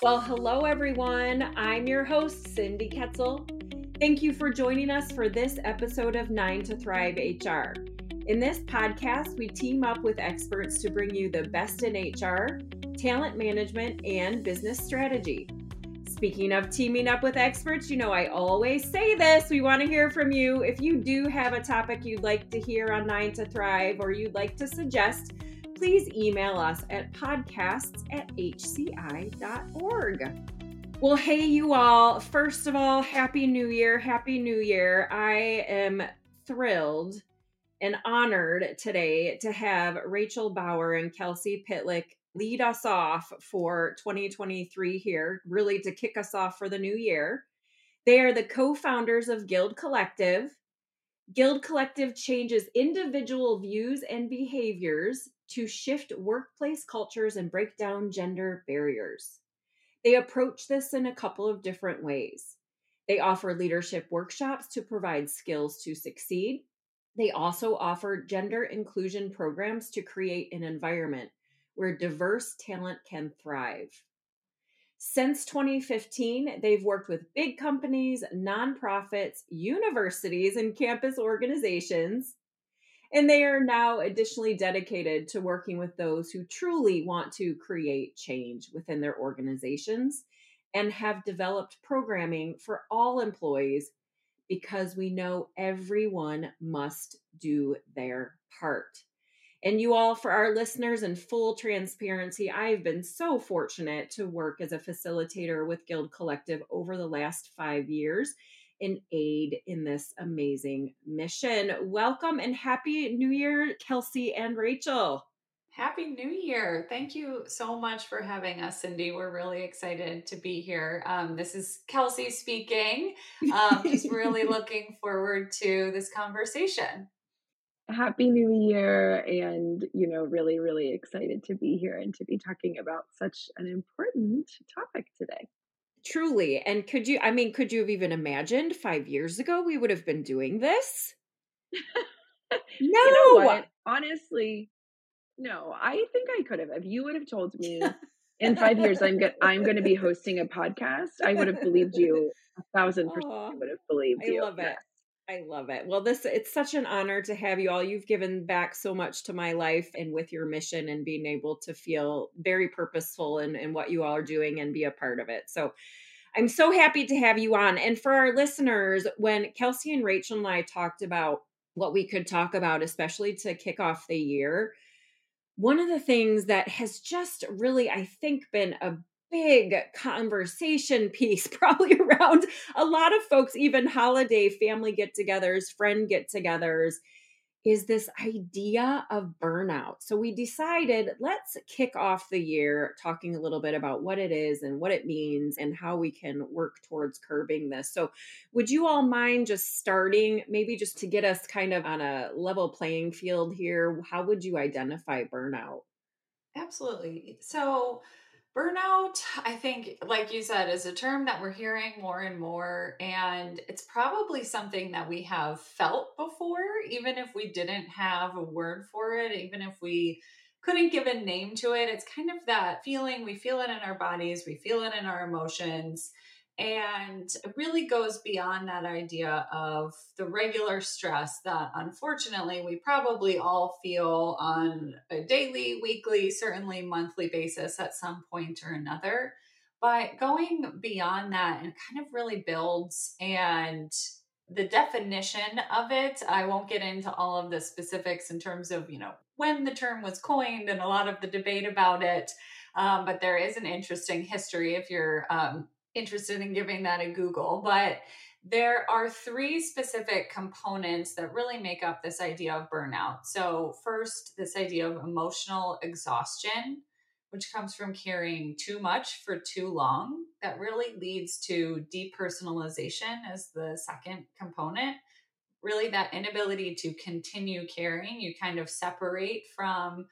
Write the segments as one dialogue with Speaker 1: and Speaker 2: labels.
Speaker 1: Well, hello everyone. I'm your host, Cindy Ketzel. Thank you for joining us for this episode of Nine to Thrive HR. In this podcast, we team up with experts to bring you the best in HR, talent management, and business strategy. Speaking of teaming up with experts, you know I always say this. We want to hear from you. If you do have a topic you'd like to hear on Nine to Thrive or you'd like to suggest, please email us at podcasts at hci.org. Well, hey, you all. First of all, Happy New Year. Happy New Year. I am thrilled and honored today to have Rachel Bauer and Kelsey Pitlick lead us off for 2023 here, really to kick us off for the new year. They are the co founders of Guild Collective. Guild Collective changes individual views and behaviors to shift workplace cultures and break down gender barriers. They approach this in a couple of different ways. They offer leadership workshops to provide skills to succeed. They also offer gender inclusion programs to create an environment where diverse talent can thrive. Since 2015, they've worked with big companies, nonprofits, universities, and campus organizations and they are now additionally dedicated to working with those who truly want to create change within their organizations and have developed programming for all employees because we know everyone must do their part. And you all, for our listeners in full transparency, I've been so fortunate to work as a facilitator with Guild Collective over the last five years and aid in this amazing mission. Welcome and happy new year, Kelsey and Rachel.
Speaker 2: Happy New Year. Thank you so much for having us, Cindy. We're really excited to be here. Um, this is Kelsey speaking. Um, just really looking forward to this conversation.
Speaker 3: Happy New Year, and you know, really, really excited to be here and to be talking about such an important topic today.
Speaker 1: Truly. And could you, I mean, could you have even imagined five years ago we would have been doing this?
Speaker 3: no. You know Honestly, no. I think I could have. If you would have told me in five years I'm go- I'm going to be hosting a podcast, I would have believed you a thousand percent. I would have believed you.
Speaker 1: I love it. I love it. Well, this it's such an honor to have you all. You've given back so much to my life and with your mission and being able to feel very purposeful in, in what you all are doing and be a part of it. So I'm so happy to have you on. And for our listeners, when Kelsey and Rachel and I talked about what we could talk about, especially to kick off the year, one of the things that has just really, I think, been a big conversation piece, probably around a lot of folks, even holiday family get togethers, friend get togethers, is this idea of burnout. So we decided let's kick off the year talking a little bit about what it is and what it means and how we can work towards curbing this. So, would you all mind just starting, maybe just to get us kind of on a level playing field here? How would you identify burnout?
Speaker 2: Absolutely. So, Burnout, I think, like you said, is a term that we're hearing more and more. And it's probably something that we have felt before, even if we didn't have a word for it, even if we couldn't give a name to it. It's kind of that feeling we feel it in our bodies, we feel it in our emotions. And it really goes beyond that idea of the regular stress that unfortunately we probably all feel on a daily, weekly, certainly monthly basis at some point or another. But going beyond that and kind of really builds and the definition of it, I won't get into all of the specifics in terms of, you know, when the term was coined and a lot of the debate about it. Um, but there is an interesting history if you're um, interested in giving that a Google, but there are three specific components that really make up this idea of burnout. So, first, this idea of emotional exhaustion, which comes from carrying too much for too long, that really leads to depersonalization as the second component. Really, that inability to continue caring, you kind of separate from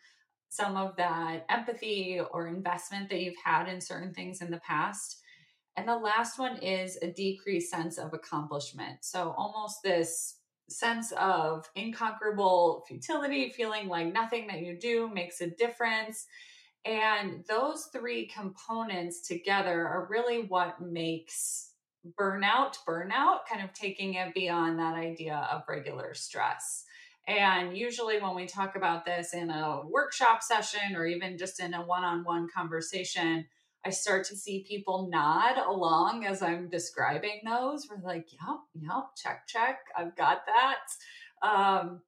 Speaker 2: some of that empathy or investment that you've had in certain things in the past and the last one is a decreased sense of accomplishment. So almost this sense of inconquerable futility, feeling like nothing that you do makes a difference. And those three components together are really what makes burnout burnout, kind of taking it beyond that idea of regular stress. And usually, when we talk about this in a workshop session or even just in a one on one conversation, I start to see people nod along as I'm describing those. We're like, yep, yep, check, check. I've got that. Um,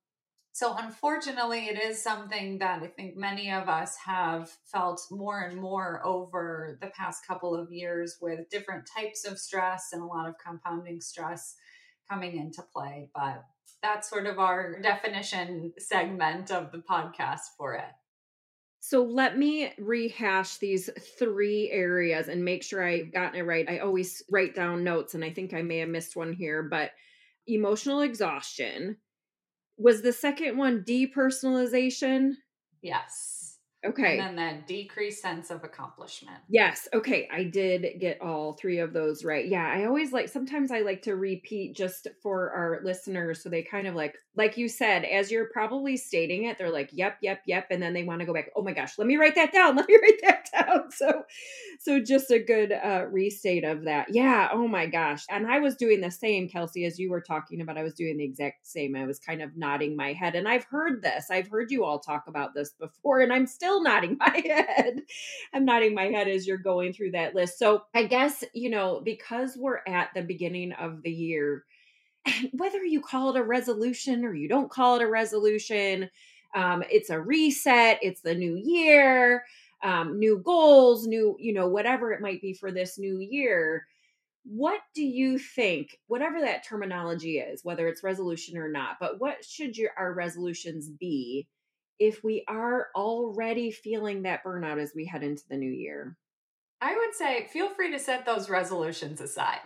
Speaker 2: so, unfortunately, it is something that I think many of us have felt more and more over the past couple of years with different types of stress and a lot of compounding stress coming into play. But that's sort of our definition segment of the podcast for it.
Speaker 1: So let me rehash these three areas and make sure I've gotten it right. I always write down notes and I think I may have missed one here, but emotional exhaustion, was the second one depersonalization?
Speaker 2: Yes.
Speaker 1: Okay.
Speaker 2: And then that decreased sense of accomplishment.
Speaker 1: Yes. Okay. I did get all three of those right. Yeah. I always like, sometimes I like to repeat just for our listeners. So they kind of like, like you said, as you're probably stating it, they're like, yep, yep, yep. And then they want to go back. Oh my gosh, let me write that down. Let me write that down. So, so just a good uh, restate of that. Yeah. Oh my gosh. And I was doing the same, Kelsey, as you were talking about. I was doing the exact same. I was kind of nodding my head. And I've heard this, I've heard you all talk about this before, and I'm still still nodding my head. I'm nodding my head as you're going through that list. So I guess, you know, because we're at the beginning of the year, whether you call it a resolution or you don't call it a resolution, um, it's a reset, it's the new year, um, new goals, new, you know, whatever it might be for this new year. What do you think, whatever that terminology is, whether it's resolution or not, but what should your our resolutions be if we are already feeling that burnout as we head into the new year?
Speaker 2: I would say feel free to set those resolutions aside.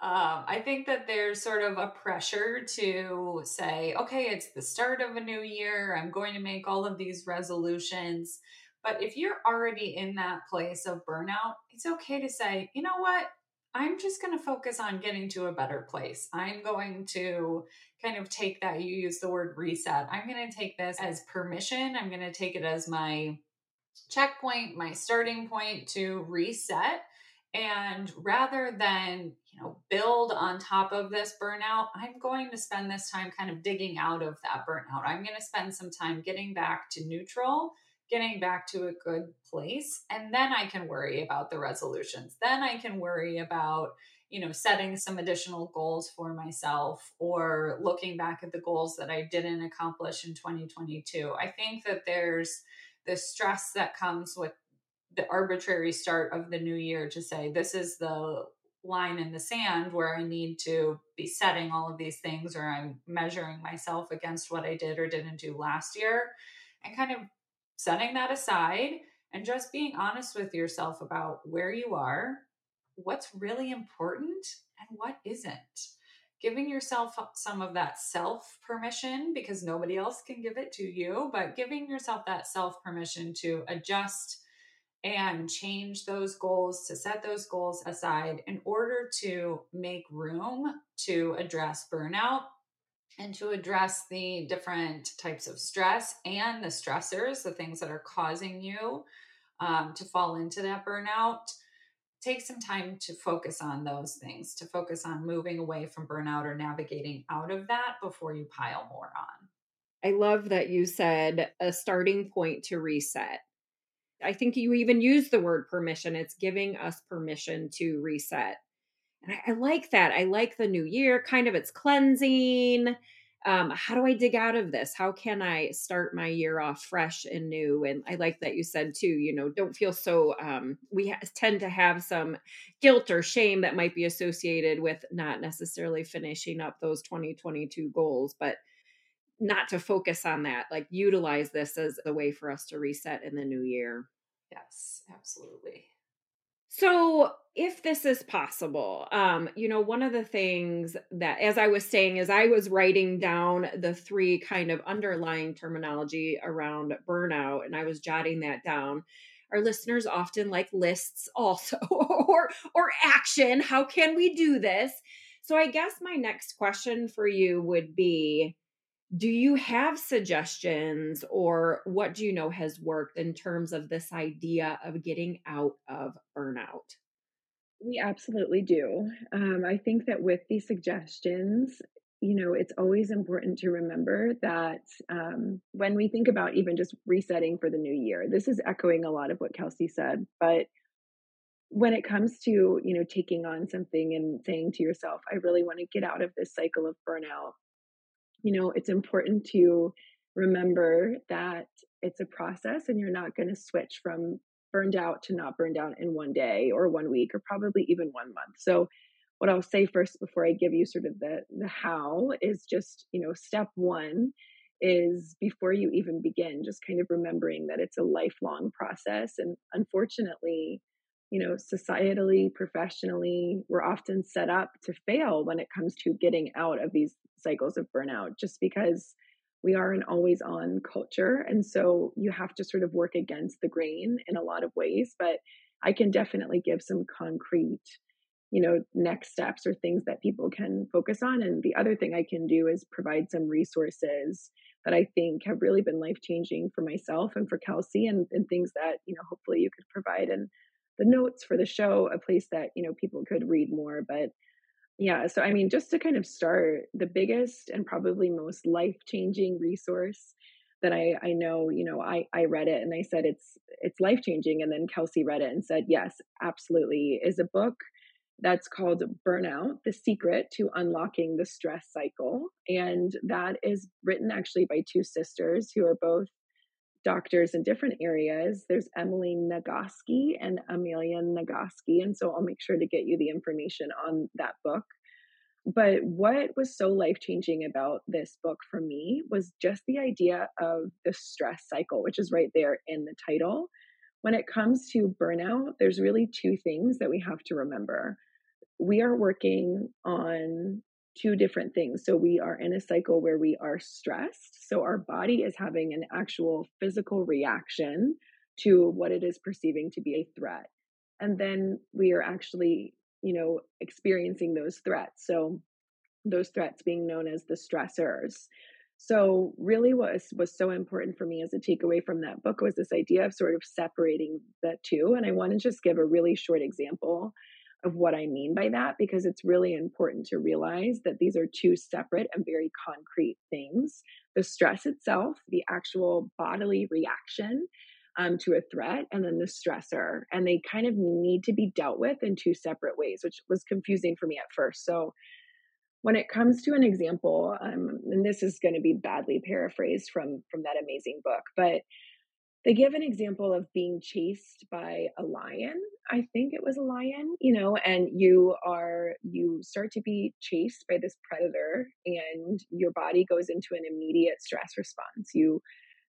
Speaker 2: Um, I think that there's sort of a pressure to say, okay, it's the start of a new year. I'm going to make all of these resolutions. But if you're already in that place of burnout, it's okay to say, you know what? I'm just going to focus on getting to a better place. I'm going to kind of take that, you use the word reset. I'm going to take this as permission. I'm going to take it as my checkpoint, my starting point to reset. And rather than, you know, build on top of this burnout, I'm going to spend this time kind of digging out of that burnout. I'm going to spend some time getting back to neutral getting back to a good place and then i can worry about the resolutions. Then i can worry about you know setting some additional goals for myself or looking back at the goals that i didn't accomplish in 2022 i think that there's the stress that comes with the arbitrary start of the new year to say this is the line in the sand where i need to be setting all of these things or i'm measuring myself against what i did or didn't do last year and kind of setting that aside and just being honest with yourself about where you are, what's really important, and what isn't. Giving yourself some of that self permission because nobody else can give it to you, but giving yourself that self permission to adjust and change those goals, to set those goals aside in order to make room to address burnout and to address the different types of stress and the stressors, the things that are causing you um, to fall into that burnout. Take some time to focus on those things, to focus on moving away from burnout or navigating out of that before you pile more on.
Speaker 1: I love that you said a starting point to reset. I think you even use the word permission. It's giving us permission to reset. And I, I like that. I like the new year, kind of it's cleansing. Um, how do I dig out of this? How can I start my year off fresh and new? And I like that you said too, you know, don't feel so, um, we ha- tend to have some guilt or shame that might be associated with not necessarily finishing up those 2022 goals, but not to focus on that, like utilize this as a way for us to reset in the new year.
Speaker 2: Yes, absolutely.
Speaker 1: So, if this is possible, um, you know, one of the things that, as I was saying, as I was writing down the three kind of underlying terminology around burnout, and I was jotting that down. Our listeners often like lists also or or action. How can we do this? So I guess my next question for you would be do you have suggestions or what do you know has worked in terms of this idea of getting out of burnout?
Speaker 3: We absolutely do. Um, I think that with these suggestions, you know, it's always important to remember that um, when we think about even just resetting for the new year, this is echoing a lot of what Kelsey said, but when it comes to you know taking on something and saying to yourself i really want to get out of this cycle of burnout you know it's important to remember that it's a process and you're not going to switch from burned out to not burned out in one day or one week or probably even one month. So what I'll say first before I give you sort of the the how is just, you know, step 1 is before you even begin just kind of remembering that it's a lifelong process and unfortunately, you know, societally, professionally, we're often set up to fail when it comes to getting out of these cycles of burnout just because we are an always on culture and so you have to sort of work against the grain in a lot of ways but I can definitely give some concrete you know next steps or things that people can focus on and the other thing i can do is provide some resources that i think have really been life changing for myself and for kelsey and, and things that you know hopefully you could provide And the notes for the show a place that you know people could read more but yeah so i mean just to kind of start the biggest and probably most life changing resource that I, I know, you know, I, I read it and I said it's it's life changing. And then Kelsey read it and said, yes, absolutely, is a book that's called Burnout The Secret to Unlocking the Stress Cycle. And that is written actually by two sisters who are both doctors in different areas. There's Emily Nagoski and Amelia Nagoski. And so I'll make sure to get you the information on that book. But what was so life changing about this book for me was just the idea of the stress cycle, which is right there in the title. When it comes to burnout, there's really two things that we have to remember we are working on two different things. So we are in a cycle where we are stressed. So our body is having an actual physical reaction to what it is perceiving to be a threat. And then we are actually, you know, experiencing those threats. So those threats being known as the stressors. So really what was, was so important for me as a takeaway from that book was this idea of sort of separating the two. And I want to just give a really short example of what I mean by that because it's really important to realize that these are two separate and very concrete things. The stress itself, the actual bodily reaction um, to a threat, and then the stressor. And they kind of need to be dealt with in two separate ways, which was confusing for me at first. So when it comes to an example, um, and this is going to be badly paraphrased from from that amazing book, but they give an example of being chased by a lion i think it was a lion you know and you are you start to be chased by this predator and your body goes into an immediate stress response. You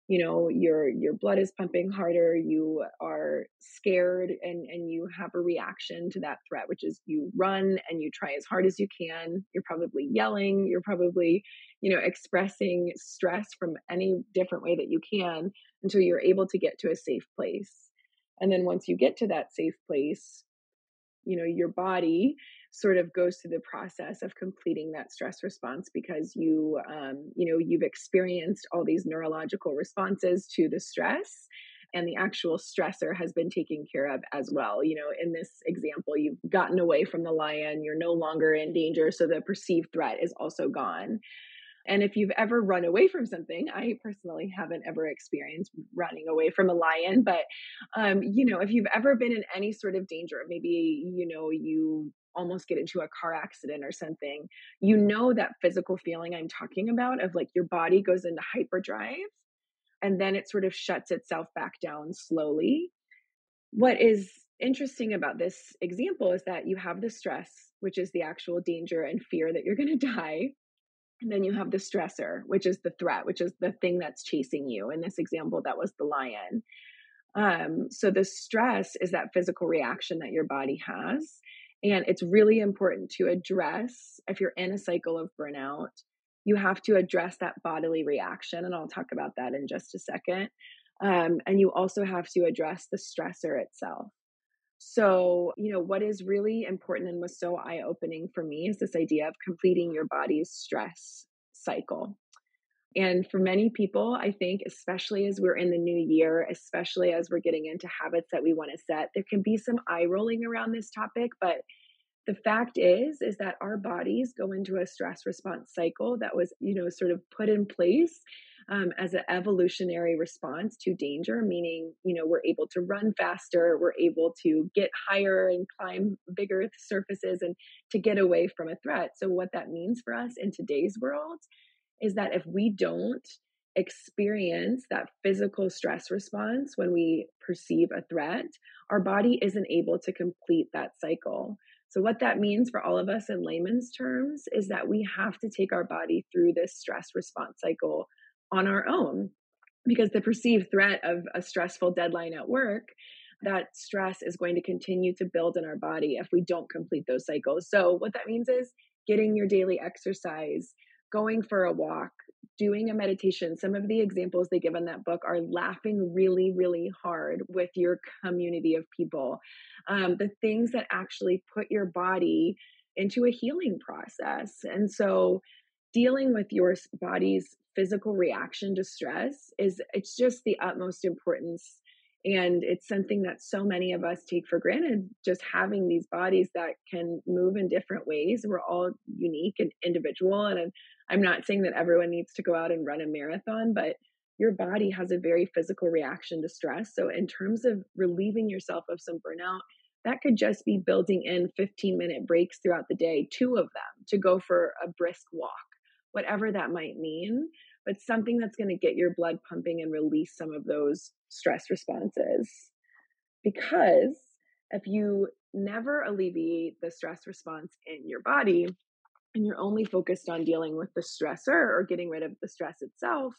Speaker 3: you know your your blood is pumping harder you are scared and and you have a reaction to that threat which is you run and you try as hard as you can. You're probably yelling you're probably you know expressing stress from any different way that you can until you're able to get to a safe place. And then once you get to that safe place you know your body sort of goes through the process of completing that stress response because you um, you know you've experienced all these neurological responses to the stress and the actual stressor has been taken care of as well. You know in this example you've gotten away from the lion you're no longer in danger so the perceived threat is also gone and if you've ever run away from something, I personally haven't ever experienced running away from a lion, but um, you know, if you've ever been in any sort of danger, maybe you know you almost get into a car accident or something, you know that physical feeling I'm talking about of like your body goes into hyperdrive and then it sort of shuts itself back down slowly. What is interesting about this example is that you have the stress, which is the actual danger and fear that you're going to die. And then you have the stressor, which is the threat, which is the thing that's chasing you. In this example, that was the lion. Um, so the stress is that physical reaction that your body has. And it's really important to address if you're in a cycle of burnout, you have to address that bodily reaction. And I'll talk about that in just a second. Um, and you also have to address the stressor itself. So, you know, what is really important and was so eye opening for me is this idea of completing your body's stress cycle. And for many people, I think, especially as we're in the new year, especially as we're getting into habits that we want to set, there can be some eye rolling around this topic. But the fact is, is that our bodies go into a stress response cycle that was, you know, sort of put in place um, as an evolutionary response to danger, meaning, you know, we're able to run faster, we're able to get higher and climb bigger surfaces and to get away from a threat. So, what that means for us in today's world is that if we don't experience that physical stress response when we perceive a threat, our body isn't able to complete that cycle. So, what that means for all of us in layman's terms is that we have to take our body through this stress response cycle on our own because the perceived threat of a stressful deadline at work that stress is going to continue to build in our body if we don't complete those cycles. So, what that means is getting your daily exercise, going for a walk, doing a meditation. Some of the examples they give in that book are laughing really, really hard with your community of people. Um, the things that actually put your body into a healing process. And so, dealing with your body's physical reaction to stress is it's just the utmost importance and it's something that so many of us take for granted just having these bodies that can move in different ways we're all unique and individual and i'm not saying that everyone needs to go out and run a marathon but your body has a very physical reaction to stress so in terms of relieving yourself of some burnout that could just be building in 15 minute breaks throughout the day two of them to go for a brisk walk whatever that might mean but something that's going to get your blood pumping and release some of those stress responses. Because if you never alleviate the stress response in your body and you're only focused on dealing with the stressor or getting rid of the stress itself,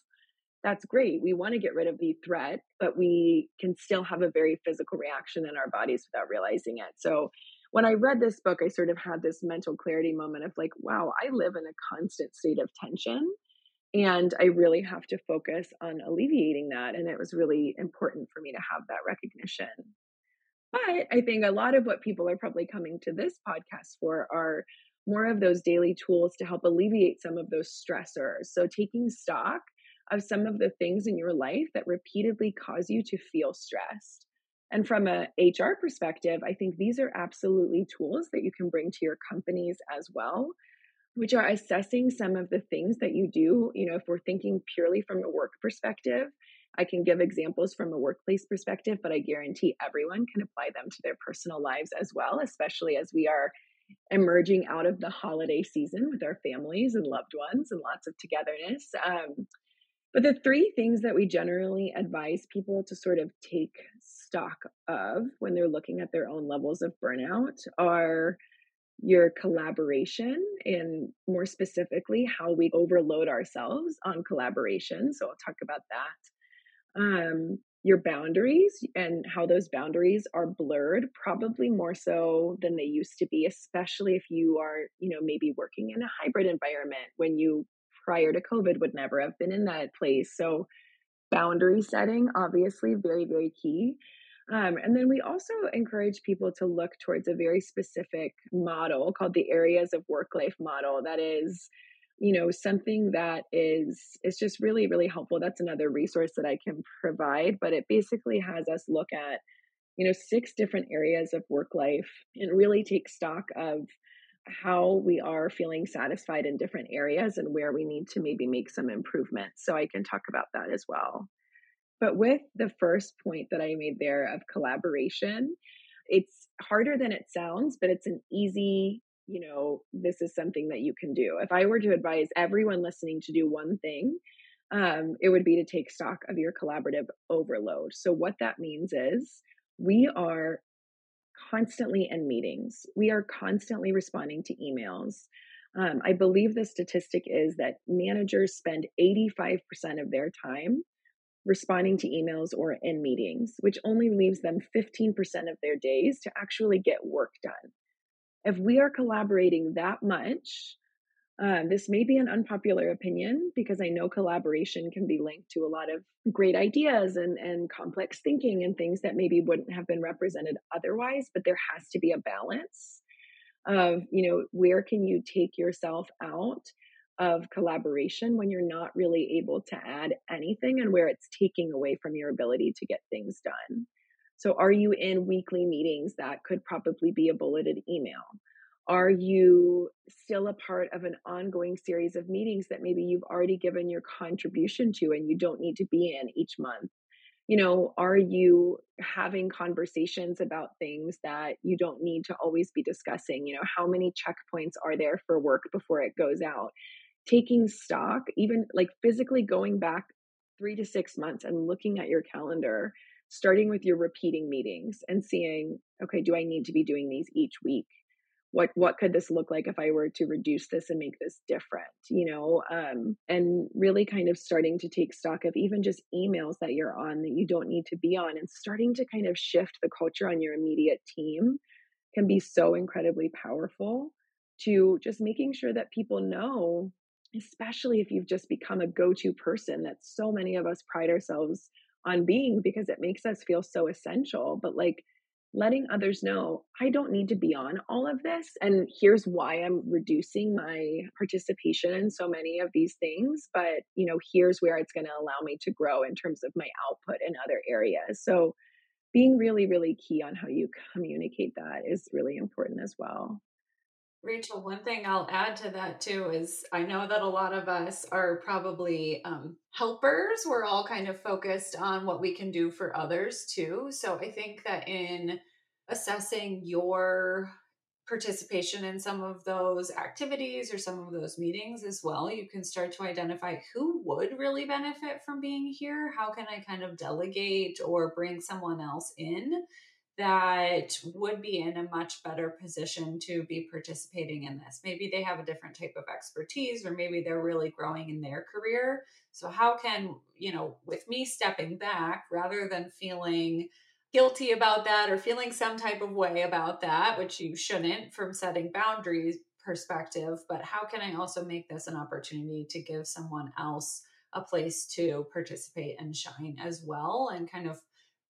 Speaker 3: that's great. We want to get rid of the threat, but we can still have a very physical reaction in our bodies without realizing it. So, when I read this book, I sort of had this mental clarity moment of like, wow, I live in a constant state of tension and I really have to focus on alleviating that. And it was really important for me to have that recognition. But I think a lot of what people are probably coming to this podcast for are more of those daily tools to help alleviate some of those stressors. So, taking stock of some of the things in your life that repeatedly cause you to feel stressed. And from a HR perspective, I think these are absolutely tools that you can bring to your companies as well which are assessing some of the things that you do. You know, if we're thinking purely from a work perspective, I can give examples from a workplace perspective, but I guarantee everyone can apply them to their personal lives as well, especially as we are emerging out of the holiday season with our families and loved ones and lots of togetherness. Um, but the three things that we generally advise people to sort of take stock of when they're looking at their own levels of burnout are your collaboration and more specifically how we overload ourselves on collaboration so i'll talk about that um, your boundaries and how those boundaries are blurred probably more so than they used to be especially if you are you know maybe working in a hybrid environment when you prior to covid would never have been in that place so boundary setting obviously very very key um, and then we also encourage people to look towards a very specific model called the areas of work life model. That is, you know, something that is is just really really helpful. That's another resource that I can provide, but it basically has us look at you know six different areas of work life and really take stock of how we are feeling satisfied in different areas and where we need to maybe make some improvements. So I can talk about that as well. But with the first point that I made there of collaboration, it's harder than it sounds, but it's an easy, you know, this is something that you can do. If I were to advise everyone listening to do one thing, um, it would be to take stock of your collaborative overload. So, what that means is we are constantly in meetings, we are constantly responding to emails. Um, I believe the statistic is that managers spend 85% of their time responding to emails or in meetings, which only leaves them 15% of their days to actually get work done. If we are collaborating that much, um, this may be an unpopular opinion because I know collaboration can be linked to a lot of great ideas and, and complex thinking and things that maybe wouldn't have been represented otherwise, but there has to be a balance of, you know, where can you take yourself out of collaboration when you're not really able to add anything and where it's taking away from your ability to get things done. So, are you in weekly meetings that could probably be a bulleted email? Are you still a part of an ongoing series of meetings that maybe you've already given your contribution to and you don't need to be in each month? You know, are you having conversations about things that you don't need to always be discussing? You know, how many checkpoints are there for work before it goes out? Taking stock, even like physically going back three to six months and looking at your calendar, starting with your repeating meetings and seeing, okay, do I need to be doing these each week? what what could this look like if i were to reduce this and make this different you know um, and really kind of starting to take stock of even just emails that you're on that you don't need to be on and starting to kind of shift the culture on your immediate team can be so incredibly powerful to just making sure that people know especially if you've just become a go-to person that so many of us pride ourselves on being because it makes us feel so essential but like letting others know I don't need to be on all of this. And here's why I'm reducing my participation in so many of these things. But, you know, here's where it's going to allow me to grow in terms of my output in other areas. So, being really, really key on how you communicate that is really important as well.
Speaker 2: Rachel, one thing I'll add to that too is I know that a lot of us are probably um, helpers. We're all kind of focused on what we can do for others too. So I think that in assessing your participation in some of those activities or some of those meetings as well, you can start to identify who would really benefit from being here. How can I kind of delegate or bring someone else in? That would be in a much better position to be participating in this. Maybe they have a different type of expertise, or maybe they're really growing in their career. So, how can, you know, with me stepping back rather than feeling guilty about that or feeling some type of way about that, which you shouldn't from setting boundaries perspective, but how can I also make this an opportunity to give someone else a place to participate and shine as well and kind of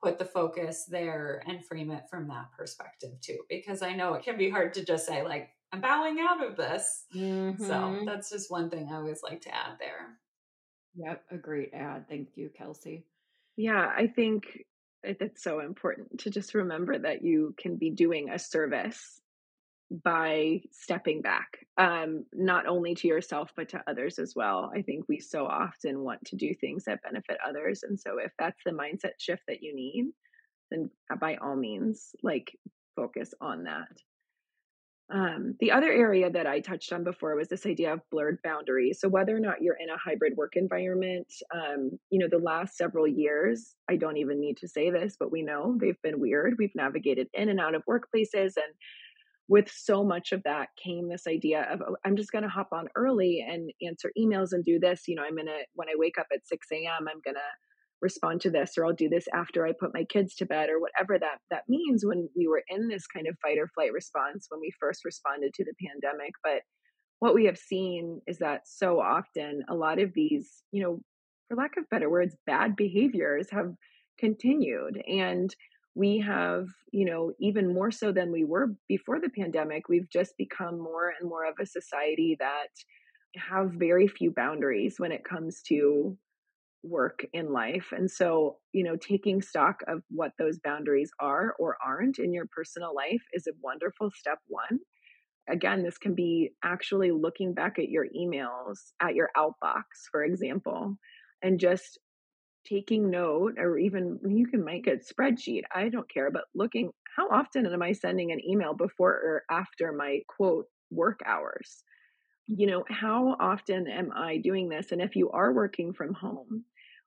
Speaker 2: put the focus there and frame it from that perspective too because i know it can be hard to just say like i'm bowing out of this. Mm-hmm. so that's just one thing i always like to add there.
Speaker 1: Yep a great ad thank you kelsey.
Speaker 3: Yeah i think it's so important to just remember that you can be doing a service by stepping back um, not only to yourself but to others as well i think we so often want to do things that benefit others and so if that's the mindset shift that you need then uh, by all means like focus on that um, the other area that I touched on before was this idea of blurred boundaries. So whether or not you're in a hybrid work environment, um, you know, the last several years, I don't even need to say this, but we know they've been weird. We've navigated in and out of workplaces and with so much of that came this idea of oh, i'm just going to hop on early and answer emails and do this you know i'm going to when i wake up at 6 a.m i'm going to respond to this or i'll do this after i put my kids to bed or whatever that that means when we were in this kind of fight or flight response when we first responded to the pandemic. But what we have seen is that so often a lot of these you know for lack of better words bad behaviors have continued. And we have, you know, even more so than we were before the pandemic, we've just become more and more of a society that have very few boundaries when it comes to work in life. And so, you know, taking stock of what those boundaries are or aren't in your personal life is a wonderful step one. Again, this can be actually looking back at your emails, at your outbox, for example, and just taking note or even you can make a spreadsheet i don't care but looking how often am i sending an email before or after my quote work hours? You know how often am i doing this? And if you are working from home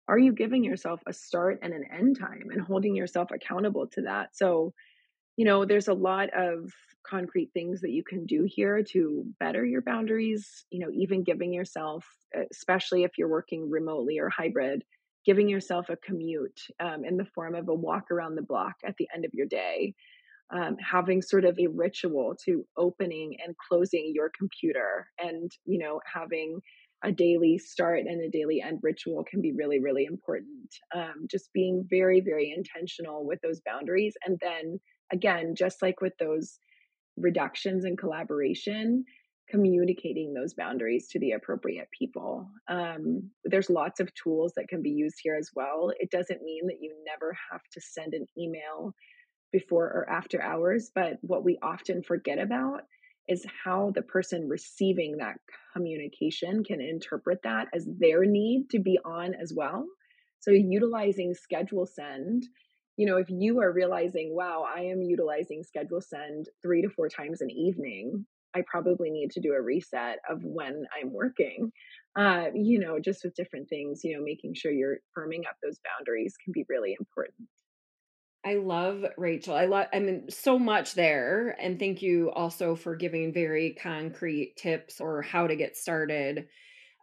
Speaker 3: are you giving yourself a start and an end time and holding yourself accountable to that? So you know there's a lot of concrete things that you can do here to better your boundaries you know even giving yourself especially if you're working remotely or hybrid giving yourself a commute um, in the form of a walk around the block at the end of your day, um, having sort of a ritual to opening and closing your computer, and you know having a daily start and a daily end ritual can be really really important. Um, just being very very intentional with those boundaries, and then again, just like with those reductions in collaboration communicating those boundaries to the appropriate people. Um, there's lots of tools that can be used here as well. It doesn't mean that you never have to send an email before or after hours, but what we often forget about is how the person receiving that communication can interpret that as their need to be on as well. So, utilizing schedule send, you know, if you are realizing, wow, I am utilizing schedule send three to four times an evening, I probably need to do a reset of when I'm working. Uh, you know, just with different things, you know, making sure you're firming up those boundaries can be really important.
Speaker 1: I love Rachel. I love I mean so much there and thank you also for giving very concrete tips or how to get started.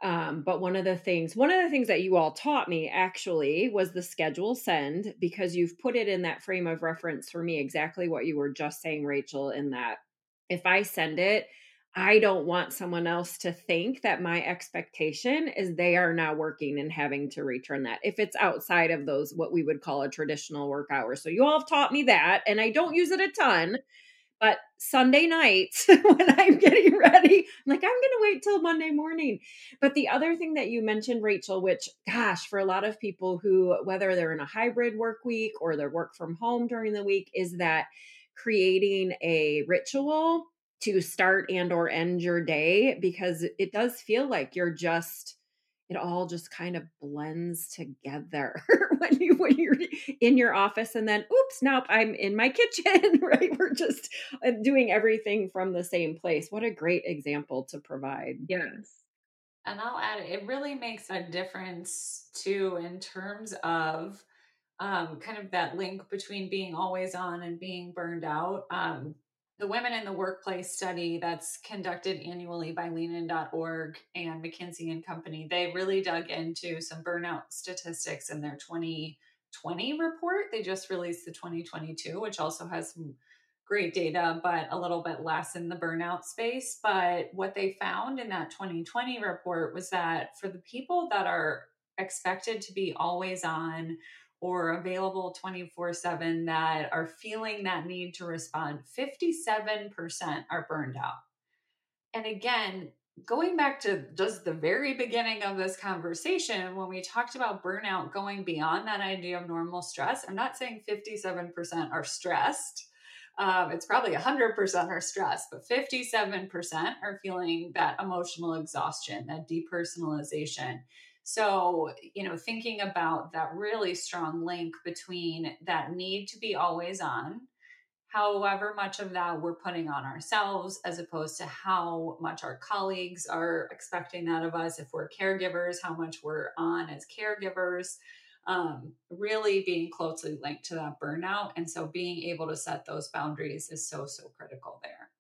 Speaker 1: Um, but one of the things one of the things that you all taught me actually was the schedule send because you've put it in that frame of reference for me exactly what you were just saying Rachel in that if I send it I don't want someone else to think that my expectation is they are now working and having to return that if it's outside of those what we would call a traditional work hour. So you all have taught me that and I don't use it a ton. But Sunday nights when I'm getting ready, I'm like, I'm going to wait till Monday morning. But the other thing that you mentioned, Rachel, which, gosh, for a lot of people who, whether they're in a hybrid work week or they're work from home during the week, is that creating a ritual to start and or end your day because it does feel like you're just it all just kind of blends together when you when you're in your office and then oops nope i'm in my kitchen right? We're just uh, doing everything from the same place. What a great example to provide.
Speaker 3: Yes.
Speaker 2: And i'll add it really makes a difference too in terms of um, kind of that link between being always on and being burned out um, the Women in the Workplace study that's conducted annually by leanin.org and McKinsey and Company, they really dug into some burnout statistics in their 2020 report. They just released the 2022, which also has some great data, but a little bit less in the burnout space. But what they found in that 2020 report was that for the people that are expected to be always on or available 24 7 that are feeling that need to respond, 57% are burned out. And again, going back to just the very beginning of this conversation, when we talked about burnout going beyond that idea of normal stress, I'm not saying 57% are stressed. Um, it's probably 100% are stressed, but 57% are feeling that emotional exhaustion, that depersonalization. So, you know, thinking about that really strong link between that need to be always on, however much of that we're putting on ourselves, as opposed to how much our colleagues are expecting that of us. If we're caregivers, how much we're on as caregivers. Um, really being closely linked to that burnout. And so being able to set those boundaries is so, so critical there.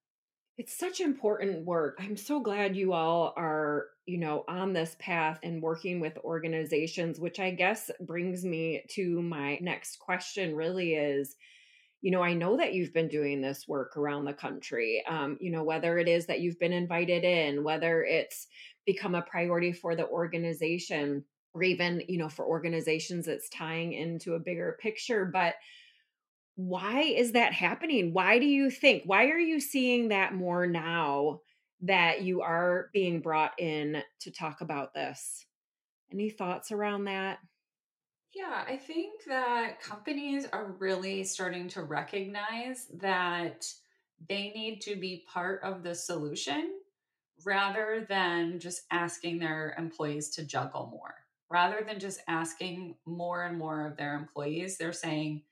Speaker 1: It's such important work. I'm so glad you all are, you know, on this path and working with organizations, which I guess brings me to my next question really is, you know, I know that you've been doing this work around the country. Um, you know, whether it is that you've been invited in, whether it's become a priority for the organization, or even, you know, for organizations that's tying into a bigger picture. But why is that happening? Why do you think? Why are you seeing that more now that you are being brought in to talk about this? Any thoughts around that?
Speaker 2: Yeah, I think that companies are really starting to recognize that they need to be part of the solution rather than just asking their employees to juggle more. Rather than just asking more and more of their employees, they're saying,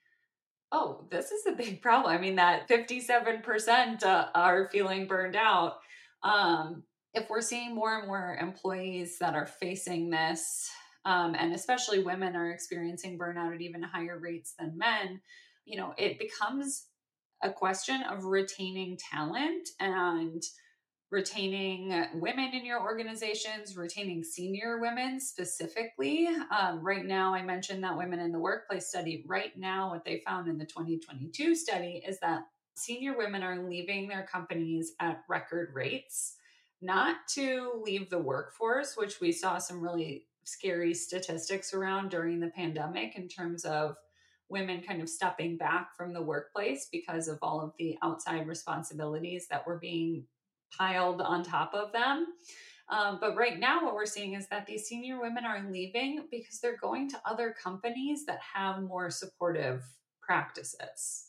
Speaker 2: oh, this is a big problem. I mean, that 57% uh, are feeling burned out. Um, if we're seeing more and more employees that are facing this, um, and especially women are experiencing burnout at even higher rates than men, you know, it becomes a question of retaining talent and retaining women in your organizations, retaining senior women specifically. Um, right now, I mentioned that women in the workplace study. Right now, what they found in the 2022 study is that senior women are leaving their companies at record rates, not to leave the workforce, which we saw some really scary statistics around during the pandemic in terms of women kind of stepping back from the workplace because of all of the outside responsibilities that were being piled on top of them. Um, but right now, what we're seeing is that these senior women are leaving because they're going to other companies that have more supportive practices.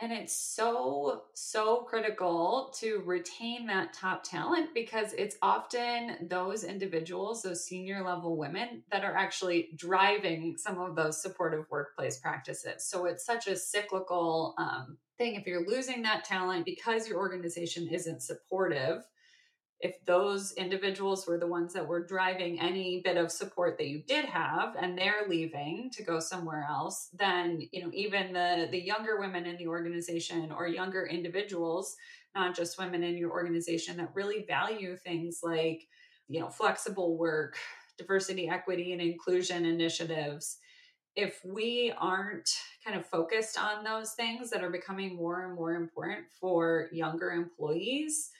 Speaker 2: And it's so, so critical to retain that top talent because it's often those individuals, those senior level women, that are actually driving some of those supportive workplace practices. So it's such a cyclical um, thing. If you're losing that talent because your organization isn't supportive, if those individuals were the ones that were driving any bit of support that you did have and they're leaving to go somewhere else then you know even the the younger women in the organization or younger individuals not just women in your organization that really value things like you know flexible work diversity equity and inclusion initiatives if we aren't kind of focused on those things that are becoming more and more important for younger employees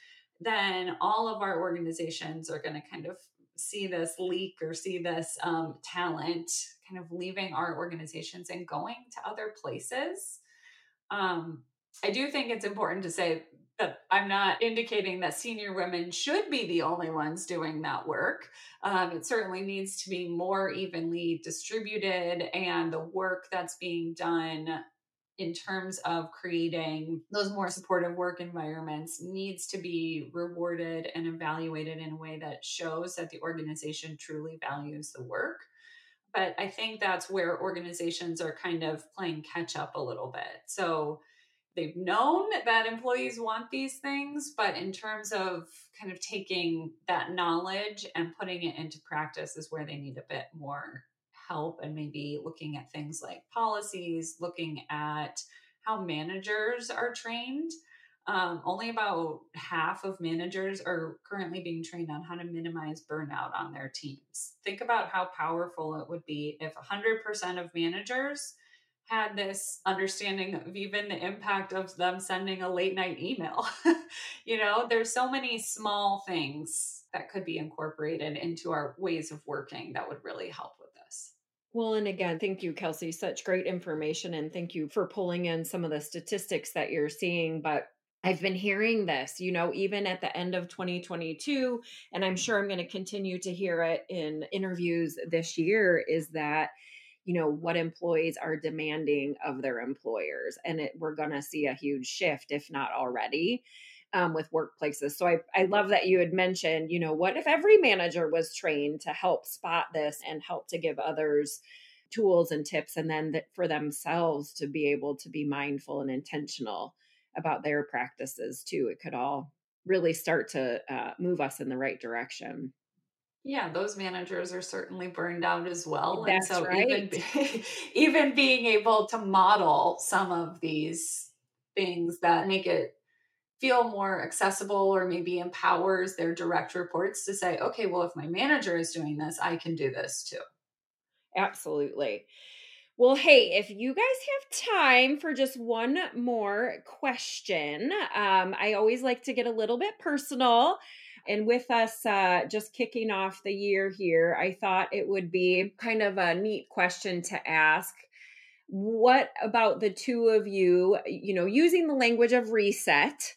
Speaker 2: then all of our organizations are going to kind of see this leak or see this um, talent kind of leaving our organizations and going to other places. Um, I do think it's important to say that I'm not indicating that senior women should be the only ones doing that work. Um, it certainly needs to be more evenly distributed, and the work that's being done in terms of creating those more supportive work environments needs to be rewarded and evaluated in a way that shows that the organization truly values the work. But I think that's where organizations are kind of playing catch up a little bit. So they've known that employees want these things, but in terms of kind of taking that knowledge and putting it into practice is where they need a bit more help and maybe looking at things like policies, looking at how managers are trained. Um, only about half of managers are currently being trained on how to minimize burnout on their teams. Think about how powerful it would be if 100% of managers had this understanding of even the impact of them sending a late night email. you know, there's so many small things that could be incorporated into our ways of working that would really help.
Speaker 1: Well, and again, thank you, Kelsey. Such great information. And thank you for pulling in some of the statistics that you're seeing. But I've been hearing this, you know, even at the end of 2022, and I'm sure I'm going to continue to hear it in interviews this year is that, you know, what employees are demanding of their employers. And it, we're going to see a huge shift, if not already um, with workplaces. So I, I love that you had mentioned, you know, what if every manager was trained to help spot this and help to give others tools and tips and then that for themselves to be able to be mindful and intentional about their practices too. It could all really start to uh, move us in the right direction.
Speaker 2: Yeah, those managers are certainly burned out as well.
Speaker 1: That's
Speaker 2: and so
Speaker 1: right.
Speaker 2: even be, even being able to model some of these things that make it feel more accessible or maybe empowers their direct reports to say, okay, well, if my manager is doing this, I can do this too.
Speaker 1: Absolutely. Well, hey, if you guys have time for just one more question, um, I always like to get a little bit personal. And with us uh, just kicking off the year here, I thought it would be kind of a neat question to ask. What about the two of you, you know, using the language of reset?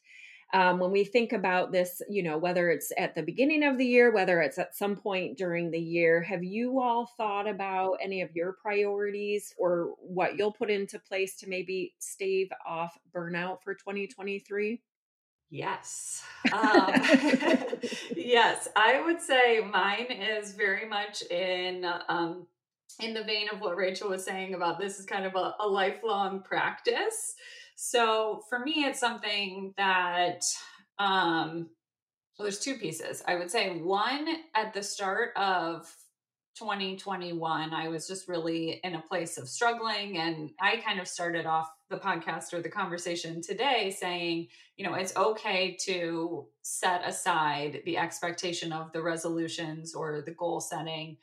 Speaker 1: Um, when we think about this, you know, whether it's at the beginning of the year, whether it's at some point during the year, have you all thought about any of your priorities or what you'll put into place to maybe stave off burnout for 2023?
Speaker 2: Yes. Um, yes, I would say mine is very much in um, in the vein of what Rachel was saying about this is kind of a, a lifelong practice. So for me, it's something that, um, well, there's two pieces. I would say one at the start of 2021, I was just really in a place of struggling. And I kind of started off the podcast or the conversation today saying, you know, it's okay to set aside the expectation of the resolutions or the goal setting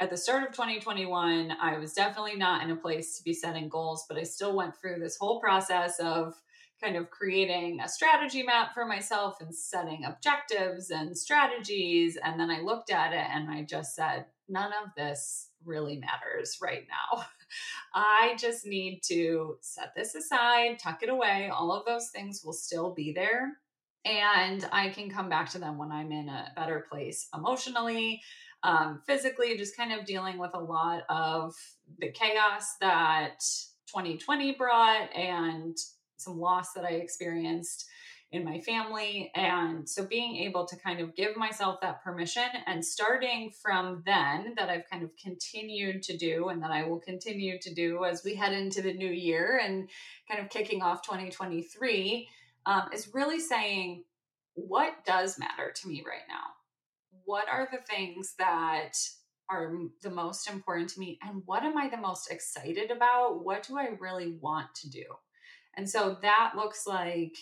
Speaker 2: at the start of 2021, I was definitely not in a place to be setting goals, but I still went through this whole process of kind of creating a strategy map for myself and setting objectives and strategies. And then I looked at it and I just said, none of this really matters right now. I just need to set this aside, tuck it away. All of those things will still be there. and I can come back to them when I'm in a better place emotionally, um, physically, just kind of dealing with a lot of the chaos that 2020 brought and some loss that I experienced in my family. And so being able to kind of give myself that permission and starting from then, that I've kind of continued to do and that I will continue to do as we head into the new year and kind of kicking off 2023, um, is really saying, what does matter to me right now? What are the things that are the most important to me? And what am I the most excited about? What do I really want to do? And so that looks like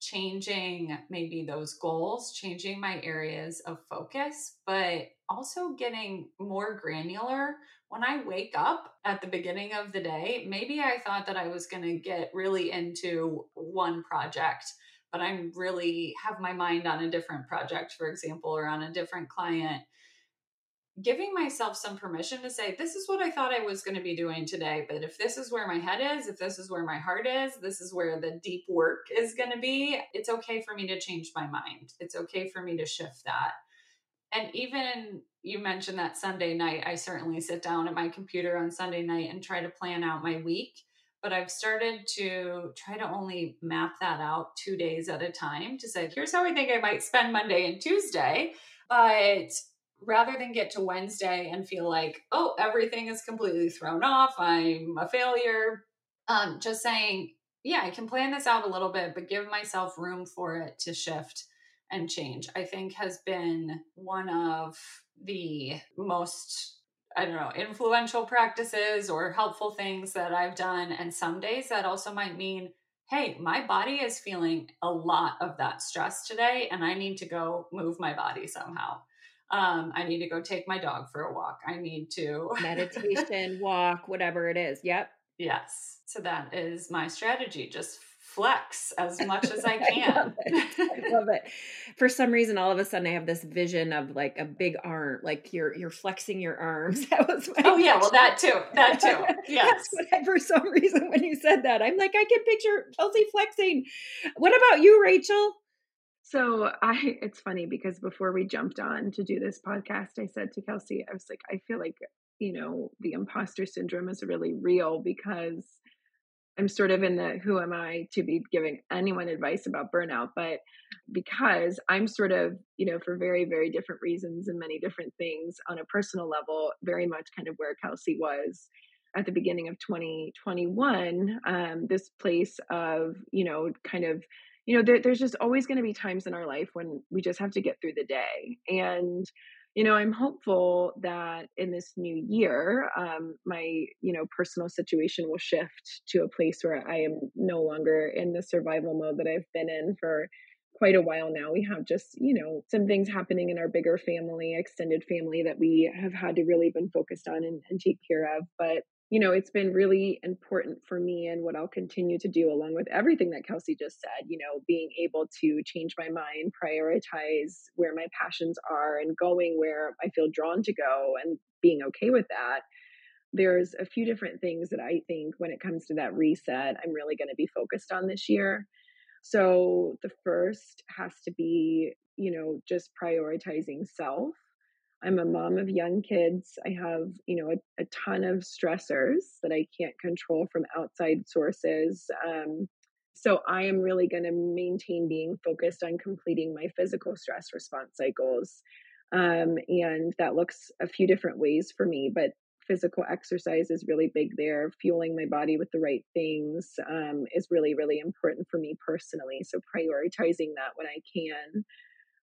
Speaker 2: changing maybe those goals, changing my areas of focus, but also getting more granular. When I wake up at the beginning of the day, maybe I thought that I was going to get really into one project, but I'm really have my mind on a different project, for example, or on a different client giving myself some permission to say, this is what I thought I was going to be doing today. But if this is where my head is, if this is where my heart is, this is where the deep work is going to be, it's okay for me to change my mind. It's okay for me to shift that. And even you mentioned that Sunday night, I certainly sit down at my computer on Sunday night and try to plan out my week. But I've started to try to only map that out two days at a time to say, here's how I think I might spend Monday and Tuesday. But rather than get to Wednesday and feel like, oh, everything is completely thrown off, I'm a failure, um, just saying, yeah, I can plan this out a little bit, but give myself room for it to shift and change, I think has been one of the most I don't know, influential practices or helpful things that I've done. And some days that also might mean, hey, my body is feeling a lot of that stress today, and I need to go move my body somehow. Um, I need to go take my dog for a walk. I need to
Speaker 1: meditation, walk, whatever it is. Yep.
Speaker 2: Yes. So that is my strategy. Just flex as much as I can. I, love
Speaker 1: I love it. For some reason, all of a sudden, I have this vision of like a big arm, like you're you're flexing your arms. That was
Speaker 2: my oh yeah, well that too, that too. Yes.
Speaker 1: I, for some reason, when you said that, I'm like, I can picture Kelsey flexing. What about you, Rachel?
Speaker 3: So I it's funny because before we jumped on to do this podcast, I said to Kelsey, I was like, I feel like, you know, the imposter syndrome is really real because I'm sort of in the who am I to be giving anyone advice about burnout, but because I'm sort of, you know, for very, very different reasons and many different things on a personal level, very much kind of where Kelsey was at the beginning of 2021, um, this place of, you know, kind of you know there, there's just always going to be times in our life when we just have to get through the day. And you know i'm hopeful that in this new year um, my you know personal situation will shift to a place where i am no longer in the survival mode that i've been in for quite a while now. We have just you know some things happening in our bigger family extended family that we have had to really been focused on and, and take care of but you know, it's been really important for me and what I'll continue to do along with everything that Kelsey just said, you know, being able to change my mind, prioritize where my passions are and going where I feel drawn to go and being okay with that. There's a few different things that I think when it comes to that reset, I'm really going to be focused on this year. So the first has to be, you know, just prioritizing self I'm a mom of young kids. I have, you know, a, a ton of stressors that I can't control from outside sources. Um, so I am really going to maintain being focused on completing my physical stress response cycles. Um, and that looks a few different ways for me, but physical exercise is really big there. Fueling my body with the right things um, is really, really important for me personally. So prioritizing that when I can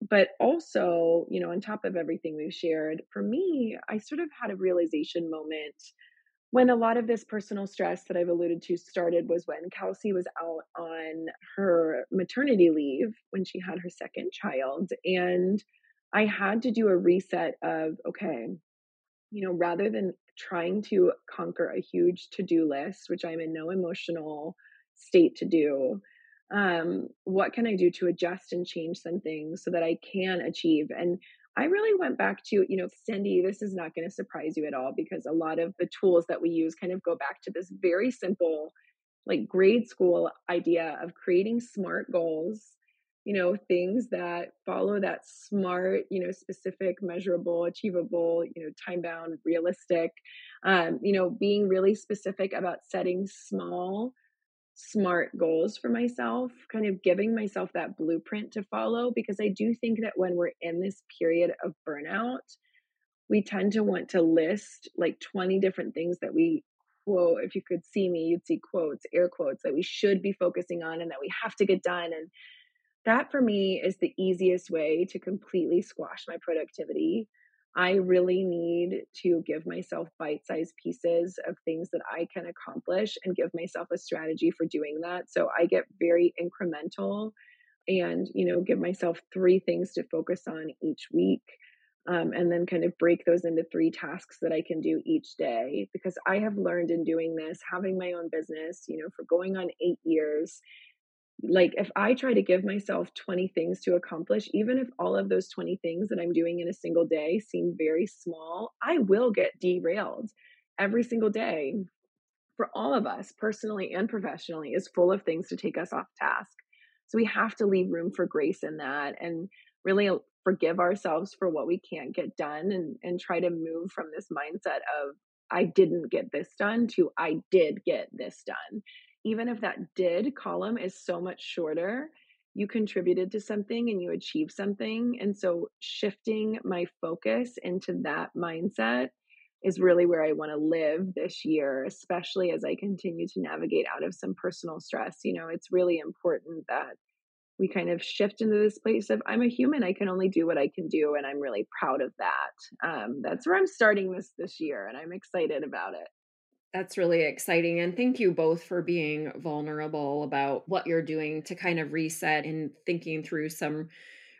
Speaker 3: but also, you know, on top of everything we've shared, for me, I sort of had a realization moment when a lot of this personal stress that I've alluded to started was when Kelsey was out on her maternity leave when she had her second child. And I had to do a reset of, okay, you know, rather than trying to conquer a huge to do list, which I'm in no emotional state to do, um, what can I do to adjust and change some things so that I can achieve? And I really went back to, you know, Cindy, this is not going to surprise you at all because a lot of the tools that we use kind of go back to this very simple, like grade school idea of creating smart goals, you know, things that follow that smart, you know, specific, measurable, achievable, you know, time bound, realistic, um, you know, being really specific about setting small, smart goals for myself, kind of giving myself that blueprint to follow, because I do think that when we're in this period of burnout, we tend to want to list like 20 different things that we quote if you could see me you'd see quotes air quotes that we should be focusing on and that we have to get done and that for me is the easiest way to completely squash my productivity i really need to give myself bite-sized pieces of things that i can accomplish and give myself a strategy for doing that so i get very incremental and you know give myself three things to focus on each week um, and then kind of break those into three tasks that I can do each day. Because I have learned in doing this, having my own business, you know, for going on eight years, like if I try to give myself 20 things to accomplish, even if all of those 20 things that I'm doing in a single day seem very small, I will get derailed every single day. For all of us, personally and professionally, is full of things to take us off task. So we have to leave room for grace in that and really forgive ourselves for what we can't get done and and try to move from this mindset of I didn't get this done to I did get this done. Even if that did column is so much shorter, you contributed to something and you achieved something. And so shifting my focus into that mindset is really where I want to live this year, especially as I continue to navigate out of some personal stress. You know, it's really important that we kind of shift into this place of I'm a human. I can only do what I can do, and I'm really proud of that. Um, that's where I'm starting this this year, and I'm excited about it.
Speaker 1: That's really exciting. And thank you both for being vulnerable about what you're doing to kind of reset and thinking through some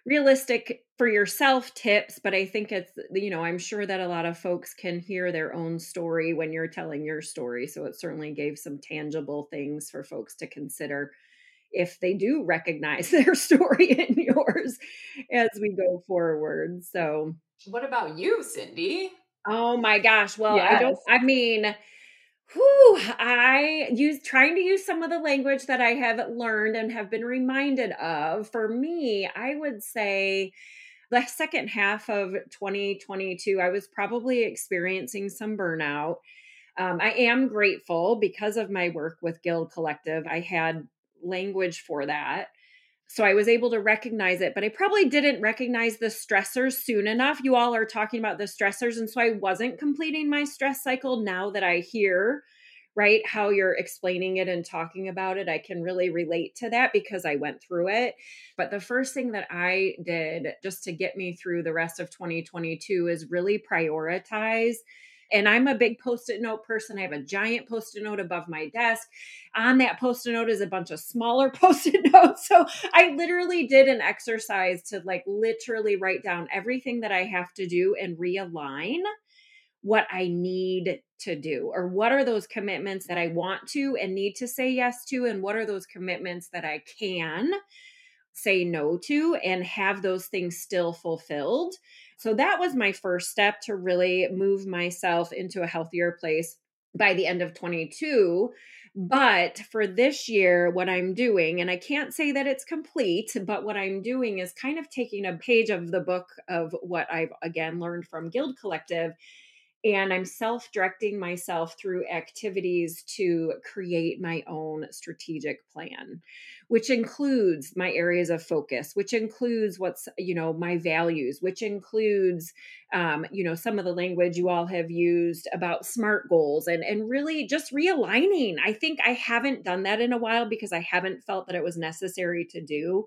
Speaker 1: realistic for yourself tips. But I think it's, you know, I'm sure that a lot of folks can hear their own story when you're telling your story. So it certainly gave some tangible things for folks to consider if they do recognize their story in yours as we go forward. So,
Speaker 2: what about you, Cindy?
Speaker 1: Oh my gosh. Well, yes. I don't, I mean, whew, I use trying to use some of the language that I have learned and have been reminded of. For me, I would say the second half of 2022, I was probably experiencing some burnout. Um, I am grateful because of my work with Guild Collective. I had language for that. So I was able to recognize it, but I probably didn't recognize the stressors soon enough. You all are talking about the stressors. And so I wasn't completing my stress cycle. Now that I hear, right, how you're explaining it and talking about it, I can really relate to that because I went through it. But the first thing that I did just to get me through the rest of 2022 is really prioritize and I'm a big post it note person. I have a giant post it note above my desk. On that post it note is a bunch of smaller post it notes. So I literally did an exercise to like literally write down everything that I have to do and realign what I need to do, or what are those commitments that I want to and need to say yes to, and what are those commitments that I can say no to and have those things still fulfilled. So that was my first step to really move myself into a healthier place by the end of 22. But for this year, what I'm doing, and I can't say that it's complete, but what I'm doing is kind of taking a page of the book of what I've again learned from Guild Collective and I'm self directing myself through activities to create my own strategic plan, which includes my areas of focus, which includes what's, you know, my values, which includes, um, you know, some of the language you all have used about SMART goals and, and really just realigning. I think I haven't done that in a while because I haven't felt that it was necessary to do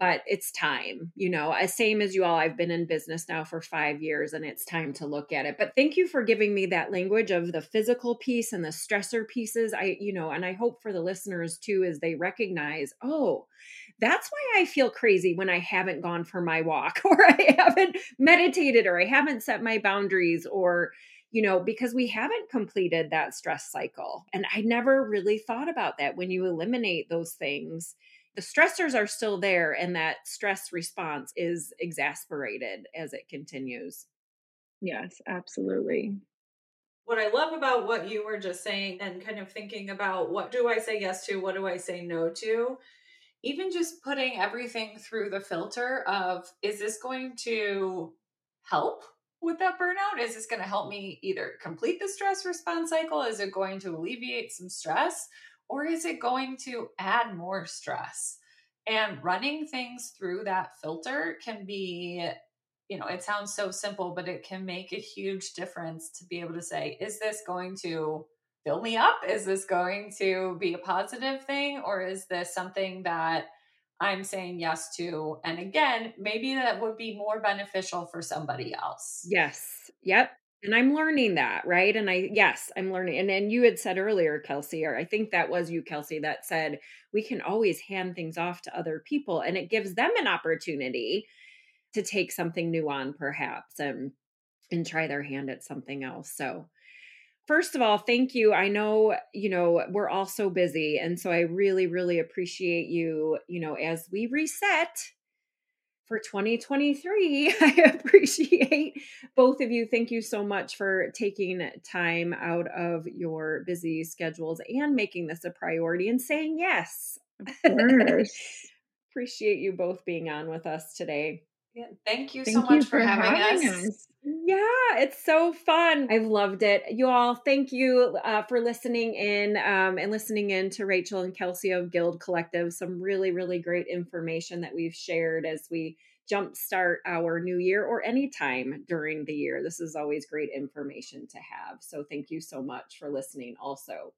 Speaker 1: but it's time, you know, as same as you all. I've been in business now for five years and it's time to look at it. But thank you for giving me that language of the physical piece and the stressor pieces. I, you know, and I hope for the listeners too, as they recognize, oh, that's why I feel crazy when I haven't gone for my walk or I haven't meditated or I haven't set my boundaries or, you know, because we haven't completed that stress cycle. And I never really thought about that when you eliminate those things the stressors are still there and that stress response is exasperated as it continues.
Speaker 3: Yes, absolutely.
Speaker 2: What I love about what you were just saying and kind of thinking about what do I say yes to, what do I say no to, even just putting everything through the filter of is this going to help with that burnout? Is this going to help me either complete the stress response cycle? Is it going to alleviate some stress? Or is it going to add more stress? And running things through that filter can be, you know, it sounds so simple, but it can make a huge difference to be able to say, is this going to fill me up? Is this going to be a positive thing? Or is this something that I'm saying yes to? And again, maybe that would be more beneficial for somebody else.
Speaker 1: Yes. Yep. And I'm learning that, right? And I, yes, I'm learning. And then you had said earlier, Kelsey, or I think that was you, Kelsey, that said we can always hand things off to other people and it gives them an opportunity to take something new on, perhaps, and and try their hand at something else. So, first of all, thank you. I know, you know, we're all so busy. And so I really, really appreciate you, you know, as we reset for 2023. I appreciate both of you. Thank you so much for taking time out of your busy schedules and making this a priority and saying yes. Of course. appreciate you both being on with us today.
Speaker 2: Yeah, thank you thank so much you for, for, having, having us. us.
Speaker 1: Yeah, it's so fun. I've loved it. You all, thank you uh, for listening in um, and listening in to Rachel and Kelsey of Guild Collective. Some really, really great information that we've shared as we jumpstart our new year or any time during the year. This is always great information to have. So thank you so much for listening also.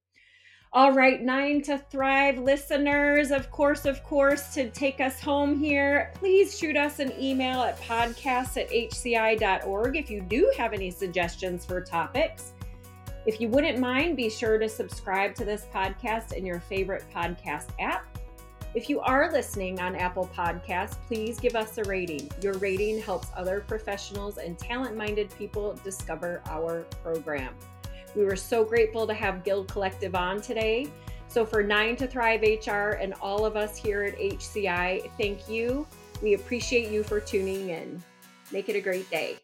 Speaker 1: All right, Nine to Thrive listeners, of course, of course, to take us home here, please shoot us an email at podcast at hci.org if you do have any suggestions for topics. If you wouldn't mind, be sure to subscribe to this podcast in your favorite podcast app. If you are listening on Apple Podcasts, please give us a rating. Your rating helps other professionals and talent minded people discover our program. We were so grateful to have Guild Collective on today. So, for Nine to Thrive HR and all of us here at HCI, thank you. We appreciate you for tuning in. Make it a great day.